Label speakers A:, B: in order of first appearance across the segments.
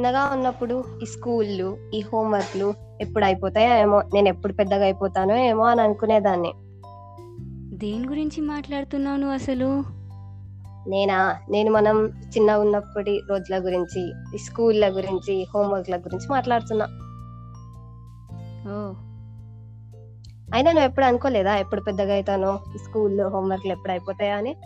A: చిన్నగా ఉన్నప్పుడు ఈ స్కూళ్ళు ఈ హోంవర్క్లు ఎప్పుడు అయిపోతాయో ఏమో నేను ఎప్పుడు పెద్దగా అయిపోతానో ఏమో అని అనుకునేదాన్ని.
B: దేని గురించి మాట్లాడుతున్నావు నువ్వు అసలు?
A: నేనా? నేను మనం చిన్న ఉన్నప్పటి రోజుల గురించి ఈ స్కూళ్ళ గురించి హోంవర్క్ల గురించి మాట్లాడుతున్నా.
B: ఓ.
A: అయినా నువ్వు ఎప్పుడు అనుకోలేదా? ఎప్పుడు పెద్దగా అవుతానో? స్కూల్లో హోంవర్క్లు ఎప్పుడు అయిపోతాయా అని?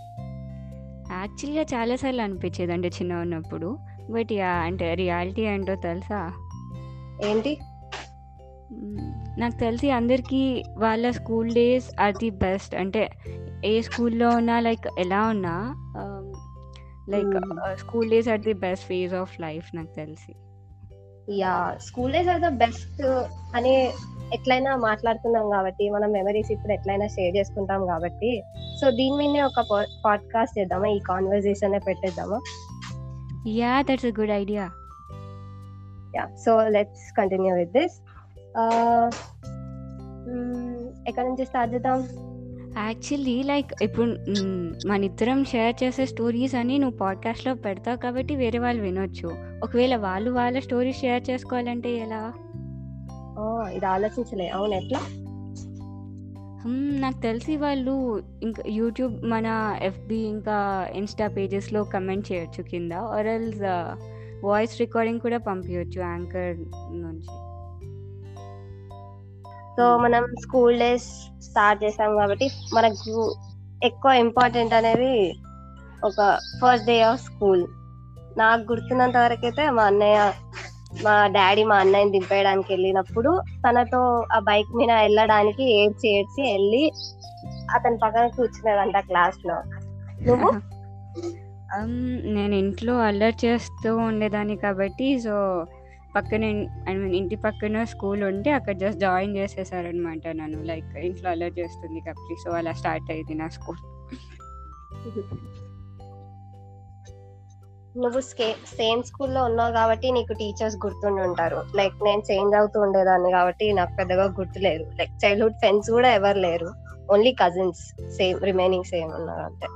B: యాక్చువల్గా చాలాసార్లు అనిపించేది అంటే చిన్న ఉన్నప్పుడు. బట్ యా అంటే రియాలిటీ ఏంటో తెలుసా?
A: ఏంటి.
B: నాకు తెలిసి అందరికీ వాళ్ళ school days are the best. అంటే ఏ స్కూల్లో ఉన్నా లైక్ ఎలా ఉన్నా like. School days are the best phase of life నాకు తెలిసి.
A: Yeah school days are the best అని ఎట్లయినా మాట్లాడుతున్నాం కాబట్టి మన మెమరీస్ ఇప్పుడు ఎట్లయినా షేర్ చేసుకుంటాం కాబట్టి. సో దీని మీదనే ఒక పాడ్కాస్ట్ చేద్దామా? ఈ కాన్వర్జేషన్ పెట్టేద్దామా?
B: Yeah that's a good idea
A: yeah so let's continue with this ఎక్కడ నుంచి స్టార్ట్ చేద్దాం?
B: యాక్చువల్లీ లైక్ ఇప్పుడు మ్, మన ఇద్దరం షేర్ చేసే స్టోరీస్ అని నువ్వు పాడ్కాస్ట్లో పెడతావు కాబట్టి వేరే వాళ్ళు వినొచ్చు. ఒకవేళ వాళ్ళు వాళ్ళ స్టోరీస్ షేర్ చేసుకోవాలంటే ఎలా?
A: Oh, ఇది ఆలోచించలే. అవును ఎట్లా?
B: నాకు తెలిసి వాళ్ళు ఇంకా యూట్యూబ్ మన ఎఫ్బి ఇంకా ఇన్స్టా పేజెస్లో కమెంట్ చేయొచ్చు కింద. ఆర్ఎల్స్ వాయిస్ రికార్డింగ్ కూడా పంపించవచ్చు యాంకర్ నుంచి.
A: సో మనం స్కూల్ డేస్ స్టార్ట్ చేసాం కాబట్టి మనకు ఎక్కువ ఇంపార్టెంట్ అనేది ఒక ఫస్ట్ డే ఆఫ్ స్కూల్. నాకు గుర్తున్నంత వరకు అయితే మా అన్నయ్య మా డాడీ మా అన్నయ్యని దింపేయడానికి వెళ్ళినప్పుడు తనతో ఆ బైక్ మీద వెళ్ళడానికి ఏడ్చి ఏడ్చి వెళ్ళి అతని పక్కన కూర్చునేదంట క్లాస్లో. నువ్వు?
B: నేను ఇంట్లో అల్లరి చేస్తూ ఉండేదాన్ని కాబట్టి సో పక్కన ఐ మీన్ ఇంటి పక్కన స్కూల్ ఉంటే అక్కడ జస్ట్ జాయిన్ చేసేసారనమాట నన్ను. లైక్ ఇంట్లో అల్లరి చేస్తుంది కాబట్టి సో అలా స్టార్ట్ అయింది నా స్కూల్.
A: నువ్వు సేమ్ స్కూల్లో ఉన్నావు కాబట్టి నీకు టీచర్స్ గుర్తుండి ఉంటారు. లైక్ నేను చేంజ్ అవుతూ ఉండేదాన్ని కాబట్టి నాకు పెద్దగా గుర్తులేరు లైక్ చైల్డ్హుడ్ ఫ్రెండ్స్ కూడా ఎవరు లేరు. Only cousins same remaining same ఉన్నారు అంతే.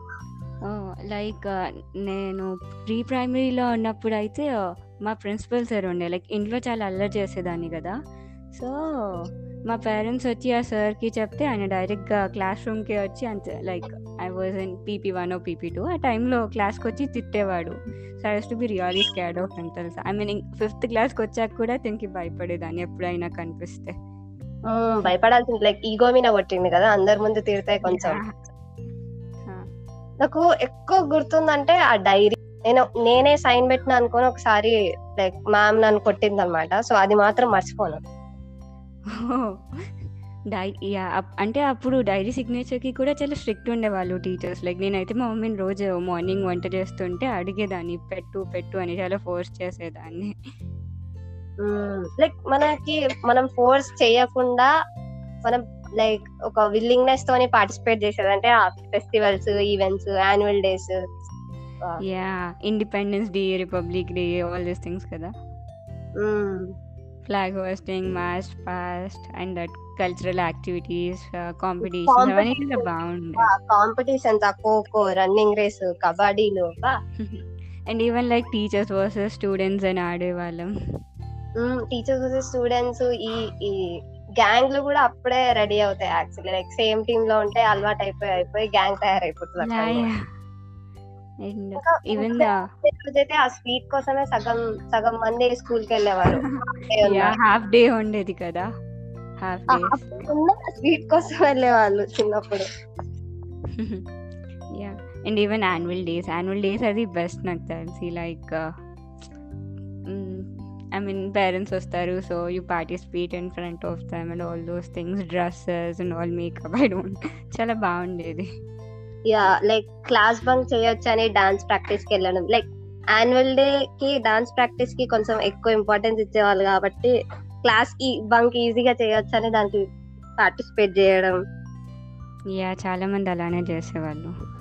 B: లైక్ నేను ప్రీ ప్రైమరీలో ఉన్నప్పుడు అయితే మా ప్రిన్సిపల్ సార్ ఉండే. లైక్ ఇంట్లో చాలా అల్లరి చేసేదాన్ని కదా. సో మా పేరెంట్స్ వచ్చి ఆ సార్కి చెప్తే ఆయన డైరెక్ట్గా క్లాస్ రూమ్కి వచ్చి అంతే. Like I was in PP one or PP two ఆ టైంలో క్లాస్కి వచ్చి తిట్టేవాడు. So I to be really scared of అని తెలుసా? ఐ మీన్ ఫిఫ్త్ క్లాస్కి వచ్చాక కూడా తినికి భయపడేదాన్ని ఎప్పుడైనా కనిపిస్తే.
A: భయపడాల్సింది. లైక్ ఈగో మీద కొట్టింది కదా? అందరి ముందు తిడితే కొంచెం. నాకు ఎక్కువ గుర్తుందంటే ఆ డైరీ నేను నేనే సైన్ పెట్టిన అనుకోని ఒకసారి లైక్ మ్యామ్ నన్ను కొట్టింది అనమాట సో అది మాత్రం మర్చిపోను.
B: డై యా అప్- అంటే అప్పుడు డైరీ సిగ్నేచర్కి కూడా చాలా స్ట్రిక్ట్ ఉండేవాళ్ళు టీచర్స్ లైక్ నేనైతే మా మమ్మీని రోజు మార్నింగ్ వంట చేస్తుంటే అడిగేదాన్ని పెట్టు పెట్టు అని చాలా ఫోర్స్ చేసేదాన్ని.
A: లైక్ మనకి మనం ఫోర్స్ చేయకుండా మనం లైక్ ఒక విల్లింగ్నెస్ తోని పార్టిసిపేట్ చేసేది. అంటే ఆ festivals events annual days
B: yeah Independence Day Republic Day all these things కదా. Flag hoisting march past and that cultural activities competition అవన్నీ బాగుండే.
A: కాంపిటీషన్స్ ఆ kho kho running race కబడ్డీలు
B: and even like teachers versus students అని ఆడేవాళ్ళం.
A: Teachers students ఈ ఈ గ్యాంగ్లు కూడా అప్పుడే రెడీ అవుతాయి యాక్చువల్లీ లైక్ సేమ్ టీమ్లో ఉంటే అలవాటు అయిపోయి అయిపోయి గ్యాంగ్ తయారైపోతుంది.
B: అండ్ ఈవెన్
A: రోజైతే ఆ స్వీట్ కోసమే సగం సగం మంది స్కూల్కి వెళ్ళేవారు
B: హాఫ్ డే ఉండేది కదా. హాఫ్ డే
A: స్వీట్ కోసం వెళ్ళేవాళ్ళు చిన్నప్పుడు.
B: Yeah and even annual days. Annual days అది బెస్ట్ నాకు తెలిసి లైక్ ఐ మీన్ పేరెంట్స్ వస్తారు so you participate in front of them and all those things dresses and all makeup. I don't చాలా బాగుండేది.
A: Like class bunk చేయొచ్చు అని dance ప్రాక్టీస్కి వెళ్ళడం. లైక్ యాన్యువల్ డే కి డాన్స్ ప్రాక్టీస్కి కొంచెం ఎక్కువ ఇంపార్టెన్స్ ఇచ్చేవాళ్ళు కాబట్టి క్లాస్కి బంక్ ఈజీగా చేయొచ్చు అని దానికి పార్టిసిపేట్ చేయడం.
B: యా చాలా మంది అలానే చేసేవాళ్ళు.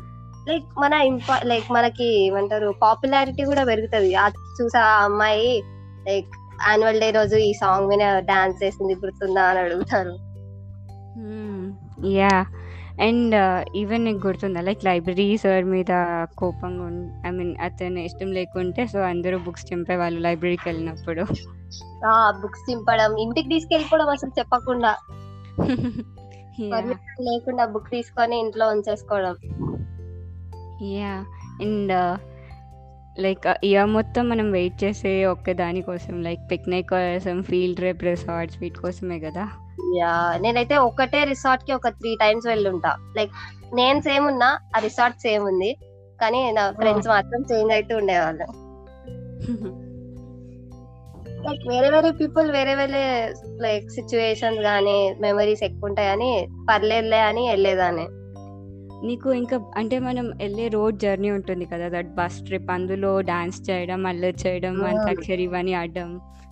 A: లైక్ మన ఇంపా లైక్ మనకి ఏమంటారు పాపులారిటీ కూడా పెరుగుతుంది. ఆ చూసా ఆ అమ్మాయి లైక్ యాన్యువల్ డే రోజు ఈ సాంగ్ మీద డాన్స్ చేసింది గుర్తుందా అని అడుగుతారు.
B: యా అండ్ ఈవెన్ నీకు గుర్తుందా లైక్ లైబ్రరీ సార్ మీద కోపంగా ఐ మీన్ అతను ఇష్టం లేకుంటే సో అందరూ బుక్స్ చింపేవాళ్ళు లైబ్రరీకి వెళ్ళినప్పుడు.
A: బుక్స్ చింపడం ఇంటికి తీసుకెళ్ళిపోవడం అసలు చెప్పకుండా. లేకుండా బుక్ తీసుకొని ఇంట్లో ఉంచేసుకోవడం.
B: యా అండ్ లైక్ ఇయర్ మొత్తం మనం వెయిట్ చేసే ఒక్క దానికోసం లైక్ పిక్నిక్ కోసం ఫీల్డ్ ట్రిప్ రిసార్ట్స్ వీటి కోసమే కదా?
A: యా నేనైతే ఒకటే రిసార్ట్కి ఒక త్రీ టైమ్స్ వెళ్ళుంటా. లైక్ నేను సేమ్ ఉన్నా ఆ రిసార్ట్ సేమ్ ఉంది. కానీ నా ఫ్రెండ్స్ మాత్రం చేంజ్ అవుతూ ఉండేవాళ్ళు. లైక్ వేరే వేరే పీపుల్ వేరే వేరే లైక్ సిచ్యువేషన్స్ గానీ మెమరీస్ ఎక్కువ ఉంటాయని పర్లేదులే అని వెళ్ళేదాన్ని.
B: నీకు ఇంకా అంటే మనం వెళ్ళే రోడ్ జర్నీ ఉంటుంది కదా దట్ బస్ ట్రిప్ అందులో డాన్స్ చేయడం అల్లరి చేయడం. అంతాక్షరి ఇవన్నీ ఆడడం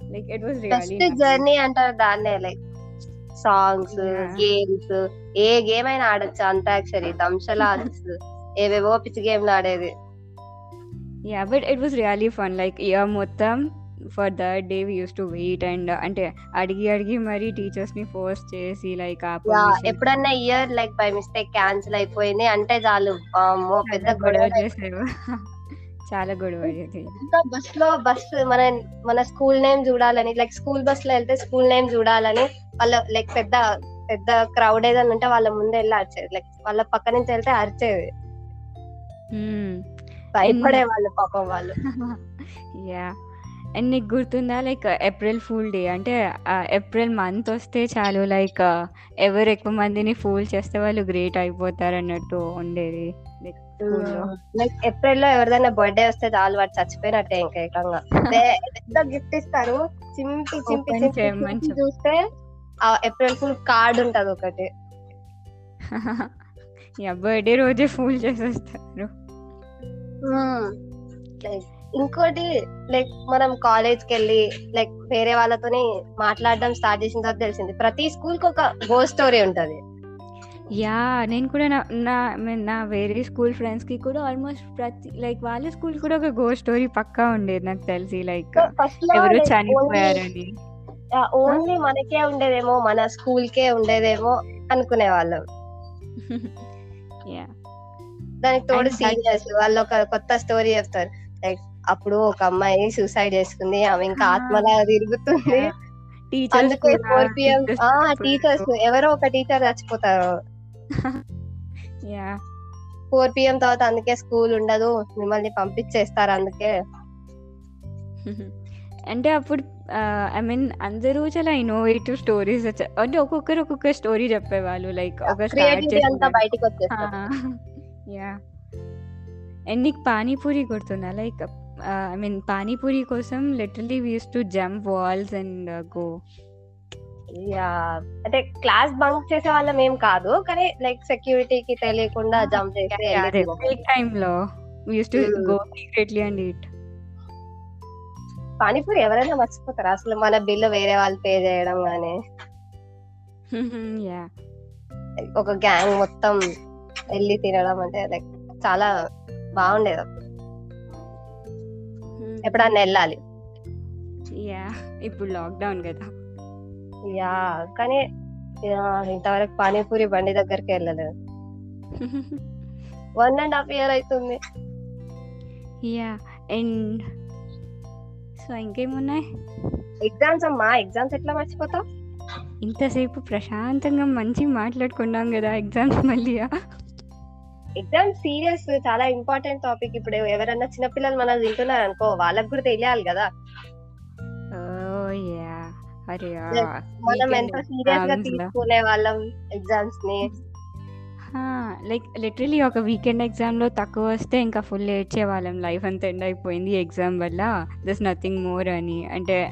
B: like it was
A: best journey అంటారు దాన్నే లైక్ సాంగ్స్. గేమ్స్ ఏ గేమ్ అయినా ఆడొచ్చు అంతాక్షరి దంశలా ఏవేవో పిచ్చి గేమ్లు ఆడేది
B: yeah but it was really fun like year మొత్తం for that day we use to wait and అంటే అడిగి అడిగి మరి టీచర్స్ని ఫోర్స్ చేసి లైక్
A: ఎప్పుడన్నా year like by mistake cancel అయిపోయింది అంటే చాలు. పెద్ద
B: గొడవ చేసేవా చాలా గొడవ
A: ఇంకా బస్లో బస్ మన మన స్కూల్ నేమ్ చూడాలని లైక్ స్కూల్ బస్లో వెళ్తే స్కూల్ నేమ్ చూడాలని వాళ్ళ లైక్ పెద్ద పెద్ద క్రౌడ్ ఏదైనా ఉంటే వాళ్ళ ముందు వెళ్ళి అరిచేది. లైక్ వాళ్ళ పక్క నుంచి వెళ్తే అరిచేది. భయపడే వాళ్ళు పాపం వాళ్ళు.
B: యా అండ్ నీకు గుర్తుందా లైక్ ఏప్రిల్ ఫూల్ డే అంటే ఏప్రిల్ మంత్ వస్తే చాలు లైక్ ఎవరు ఎక్కువ మందిని ఫూల్ చేస్తే వాళ్ళు గ్రేట్ అయిపోతారు అన్నట్టు ఉండేది. లైక్ స్కూల్లో
A: లైక్ ఏప్రిల్లో ఎవరిదైనా బర్త్డే వస్తే చాలు వాడు చచ్చిపోయినట్టే ఇంకా ఏకంగా. గిఫ్ట్ ఇస్తారు? చింపి చింపి చింపి చూస్తే ఏప్రిల్ ఫుల్ కార్డ్ ఉంటది ఒకటి.
B: బర్త్డే రోజే ఫూల్ చేసేస్తారు.
A: లైక్ ఇంకోటి లైక్ మనం కాలేజ్కి వెళ్ళి లైక్ వేరే వాళ్ళతోని మాట్లాడడం స్టార్ట్ చేసిన తర్వాత తెలిసింది. ప్రతి స్కూల్కి ఒక గో స్టోరీ ఉంటది.
B: యా నేను కూడా నా నా వేరే స్కూల్ ఫ్రెండ్స్కి కూడా ఆల్మోస్ట్ ప్రతి లైక్ వాళ్ళ స్కూల్ కూడా ఒక గో స్టోరీ పక్కా ఉండేది నాకు తెలిసి లైక్ ఎవరు చనిపోయారని.
A: ఓన్లీ మనకే ఉండేదేమో మన స్కూల్ కే ఉండేదేమో అనుకునే వాళ్ళం.
B: యా
A: దానికి తోడు సీనియర్స్ వాళ్ళు ఒక కొత్త స్టోరీ చెప్తారు. లైక్ అప్పుడు ఒక అమ్మాయి సూసైడ్ చేసుకుంది. ఆమె ఇంకా. ఆత్మలా తిరుగుతుంది.
B: టీచర్స్
A: అందుకే ఫోర్ పిఎం టీచర్స్ ఎవరో ఒక టీచర్ చచ్చిపోతారు.
B: యా
A: ఫోర్ పిఎం తర్వాత అందుకే స్కూల్ ఉండదు. మిమ్మల్ని పంపించేస్తారు అందుకే.
B: అంటే అప్పుడు ఐ మీన్ అందరూ చాలా ఇన్నోవేటివ్ స్టోరీస్ అంటే ఒక్కొక్కరు ఒక్కొక్క స్టోరీ చెప్పేవాళ్ళు లైక్ ఒక
A: బయటికి
B: యా అండ్ నీకు పానీపూరి గుర్తుందా లైక్ ఐ మీన్ పానీపూరి కోసం literally we use to jump walls and go
A: yeah అంటే క్లాస్ బంక్ చేసే వాళ్ళం ఏం కాదు కానీ లైక్ సెక్యూరిటీకి తెలియకుండా జంప్ చేసి.
B: బ్రేక్ టైంలో we use to. Go secretly and eat
A: panipuri ఎవరైనా మర్చిపోతారు? అసలు మన బిల్లు వేరే వాళ్ళు పే చేయడం గానీ.
B: యా
A: ఒక గ్యాంగ్ మొత్తం వెళ్ళి తినడం అంటే లైక్ చాలా బాగుండేది. ఎప్పుడన్నా వెళ్ళాలి.
B: యా ఇప్పుడు లాక్డౌన్ కదా.
A: యా కానీ ఇంతవరకు పానీపూరి బండి దగ్గరికి వెళ్ళలేదు. వన్ అండ్ హాఫ్ ఇయర్ అవుతుంది
B: యా అండ్ సో ఇంకేమున్నాయి?
A: ఎగ్జామ్స్ అమ్మా ఎగ్జామ్స్ ఎట్లా మర్చిపోతావు?
B: ఇంతసేపు ప్రశాంతంగా మంచి మాట్లాడుకున్నాం కదా ఎగ్జామ్స్ మళ్ళీ
A: ఎగ్జామ్ సీరియస్ చాలా ఇంపార్టెంట్ టాపిక్. ఇప్పుడు ఎవరైనా చిన్నపిల్లలు మనం తింటున్నారు అనుకో వాళ్ళకి కూడా తెలియాలి కదా. మనం ఎంత సీరియస్గా తీసుకునే వాళ్ళం ఎగ్జామ్స్ని
B: లైక్ లిటరలీ ఒక వీకెండ్ ఎగ్జామ్లో తక్కువ వస్తే ఇంకా ఫుల్ ఏడ్చే వాళ్ళం లైఫ్ అంతా ఎండ్ అయిపోయింది ఎగ్జామ్ వల్ల. దస్ నథింగ్ మోర్ అని. అంటే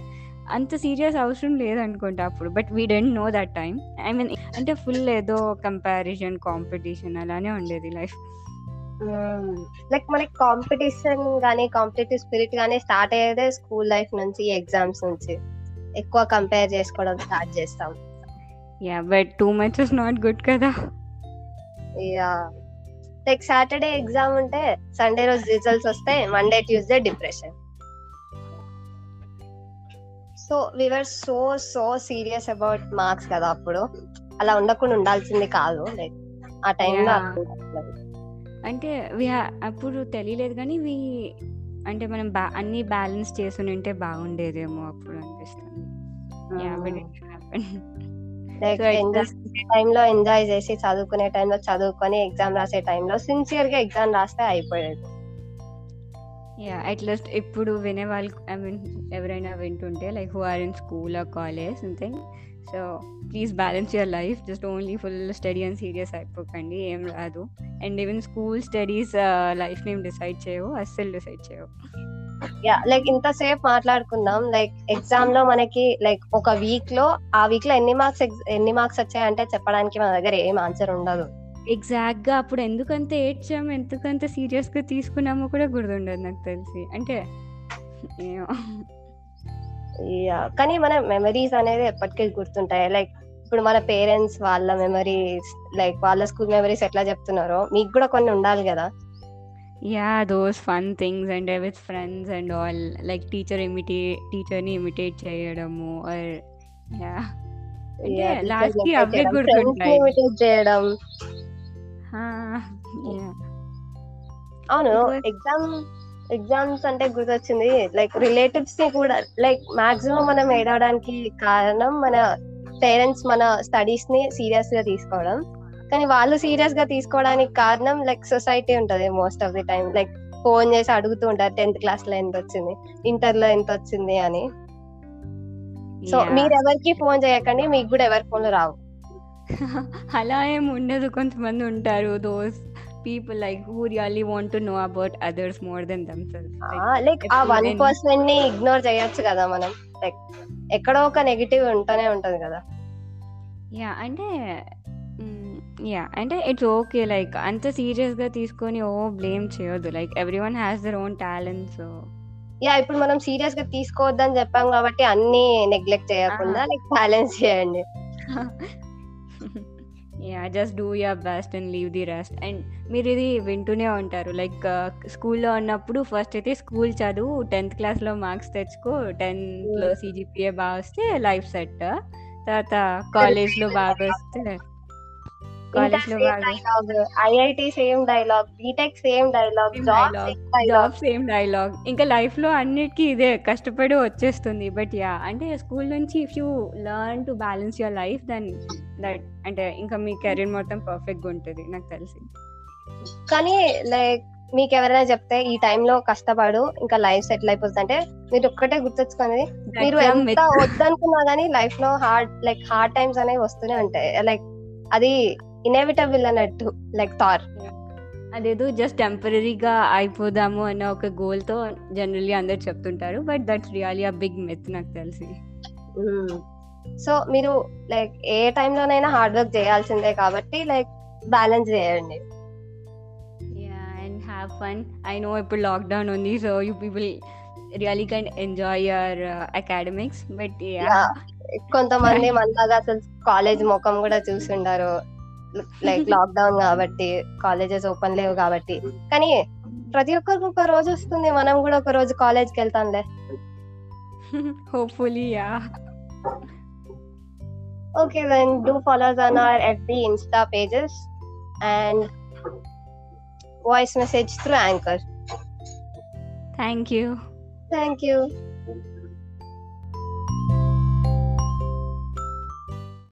B: అంత సీరియస్ అవసరం లేదనుకుంటా అప్పుడు but we didn't know that time I mean అంటే ఫుల్ ఏదో కంపారిజన్ కాంపిటీషన్ అలానే ఉండేది లైఫ్.
A: లైక్ మనకి కాంపిటీషన్ గానీ కాంపిటేటివ్ స్పిరిట్ గానీ స్టార్ట్ అయ్యేదే స్కూల్ లైఫ్ నుంచి ఎగ్జామ్స్ నుంచి. ఎక్కువ కంపేర్ చేసుకోవడం స్టార్ట్ చేస్తాం.
B: Yeah but too much is not good కదా.
A: యా లైక్ సాటర్డే ఎగ్జామ్ ఉంటే సండే రోజు రిజల్ట్స్ వస్తే Monday Tuesday depression. So we're so so serious about marks కదా అప్పుడు. అలా ఉండకుండా ఉండాల్సింది కాదు లైక్ ఆ టైంలో.
B: అంటే వి అప్పుడు తెలియలేదు కానీ వి అంటే మనం బా అన్ని బ్యాలెన్స్ చేసి ఉంటే బాగుండేదేమో అప్పుడు అనిపిస్తుంది.
A: టైంలో ఎంజాయ్ చేసి చదువుకునే టైంలో చదువుకొని ఎగ్జామ్ రాసే టైంలో సిన్సియర్గా ఎగ్జామ్ రాస్తే అయిపోయేది.
B: యా అట్లీస్ట్ ఇప్పుడు వినే వాళ్ళు ఐ మీన్ ఎవరైనా వింటుంటే like who are in school or college something so please balance your life just only full study and serious అయిపోకండి. ఏం రాదు. And even school studies life name decide చేయవు అస్సలు డిసైడ్ చేయవు.
A: యా లైక్ ఇంతసేపు మాట్లాడుకుందాం. Like ఎగ్జామ్లో మనకి లైక్ ఒక వీక్లో ఆ వీక్లో ఎన్ని మార్క్స్ ఎన్ని మార్క్స్ వచ్చాయంటే చెప్పడానికి మన దగ్గర ఏం ఆన్సర్ ఉండదు.
B: ఎగ్జాక్ట్గా అప్పుడు ఎందుకంత ఏడ్చాము ఎందుకంత సీరియస్గా తీసుకున్నామో కూడా గుర్తుండదు నాకు తెలిసి. అంటే.
A: యా కానీ మన మెమరీస్ అనేది ఎప్పటికీ గుర్తుంటాయి. లైక్ ఇప్పుడు మన పేరెంట్స్ వాళ్ళ మెమరీస్ లైక్ వాళ్ళ స్కూల్ మెమరీస్ ఎట్లా చెప్తున్నారో మీకు కూడా కొన్ని ఉండాలి కదా?
B: Yeah those fun things and with friends and all like teacher imitate టీచర్ని ఇమిటేట్ చేయడము ఆర్ యా లాస్ట్ అవే గుర్తుంటాయి.
A: చేయడం. అవును
B: Because-
A: ఎగ్జామ్ ఎగ్జామ్స్ అంటే గుర్తొచ్చింది. లైక్ రిలేటివ్స్ని కూడా లైక్ మాక్సిమం మనం ఏడవడానికి కారణం మన పేరెంట్స్ మన స్టడీస్ని సీరియస్గా తీసుకోవడం. కానీ వాళ్ళు సీరియస్గా తీసుకోవడానికి కారణం లైక్ సొసైటీ ఉంటది most of the time like phone చేసి అడుగుతూ ఉంటారు టెన్త్ క్లాస్లో ఎంత వచ్చింది ఇంటర్లో ఎంత వచ్చింది అని సో మీరు ఎవరికి ఫోన్ చేయకండి మీకు కూడా ఎవరి ఫోన్లు రావు.
B: అలా ఏం ఉండదు. కొంతమంది ఉంటారు those people like who really want to know about others more then themselves
A: like ఆ వన్ పర్సన్ని ఇగ్నోర్ చేయొచ్చు కదా మనం. లైక్ ఎక్కడో ఒక నెగిటివ్ ఉంటూనే ఉంటది కదా.
B: యా అంటే యా అంటే ఇట్స్ ఓకే లైక్ అంత సీరియస్గా తీసుకొని ఓ బ్లేమ్ చేయొద్దు. Like everyone has their own talent so
A: yeah ఇప్పుడు మనం సీరియస్గా తీసుకోవద్దని చెప్పాం కాబట్టి అన్ని నెగ్లెక్ట్ చేయకుండా. లైక్ బ్యాలెన్స్ చేయండి.
B: Yeah just do your best and leave the rest and మీరు ఇది వింటూనే ఉంటారు. లైక్ స్కూల్లో ఉన్నప్పుడు ఫస్ట్ అయితే స్కూల్ చదువు టెన్త్ క్లాస్లో మార్క్స్ తెచ్చుకో టెన్త్లో సిజిపిఏ బాగా వస్తే లైఫ్ సెట్ తర్వాత కాలేజ్లో బాగా వస్తే కాలేజ్లో బాగా
A: IIT same dialogue BTech same dialogue
B: Same
A: job
B: dialogue.
A: Same dialogue
B: ఇంకా లైఫ్లో అన్నిటికీ ఇదే కష్టపడి వచ్చేస్తుంది. బట్ యా అంటే స్కూల్ నుంచి if you learn to balance your life then that అంటే ఇంకా మీ కెరీర్ మొత్తం పర్ఫెక్ట్గా ఉంటుంది నాకు తెలిసి
A: కానీ లైక్ మీకు ఎవరైనా చెప్తే ఈ టైంలో కష్టపడు ఇంకా లైఫ్ సెటిల్ అయిపోతుంది. అంటే మీరు ఒక్కటే గుర్తొచ్చుకోండి మీరు ఎంత. వద్దనుకున్నా గానీ లైఫ్లో హార్డ్ లైక్ హార్డ్ టైమ్స్ అనేవి వస్తూనే ఉంటాయి. లైక్ అది ఇన్ఎవిటబుల్ అన్నట్టు లైక్ థార్
B: అదేదో జస్ట్ టెంపరీగా అయిపోదాము అన్న ఒక గోల్తో జనరల్లీ అందరు చెప్తుంటారు but that's really a big myth నాకు తెలిసి
A: సో మీరు లైక్ ఏ టైంలోనైనా హార్డ్ వర్క్ చేయాల్సిందే కాబట్టి లైక్ బ్యాలెన్స్ చేయండి.
B: Yeah and have fun I know ఇప్పుడు లాక్డౌన్ ఉంది so you people really can enjoy your academics but yeah
A: Yeah. కొంతమంది మనలాగా అసలు కాలేజ్ ముఖం కూడా చూసుండారు. లైక్ లాక్డౌన్ కాబట్టి కాలేజెస్ ఓపెన్ లేవు కాబట్టి. కానీ ప్రతి ఒక్కరికి ఒక రోజు వస్తుంది మనం కూడా ఒక రోజు కాలేజ్కి వెళ్తాంలే.
B: Hopefully yeah.
A: Okay, then do follow us on our FB Insta pages and voice message through Anchor.
B: thank you
A: Thank you.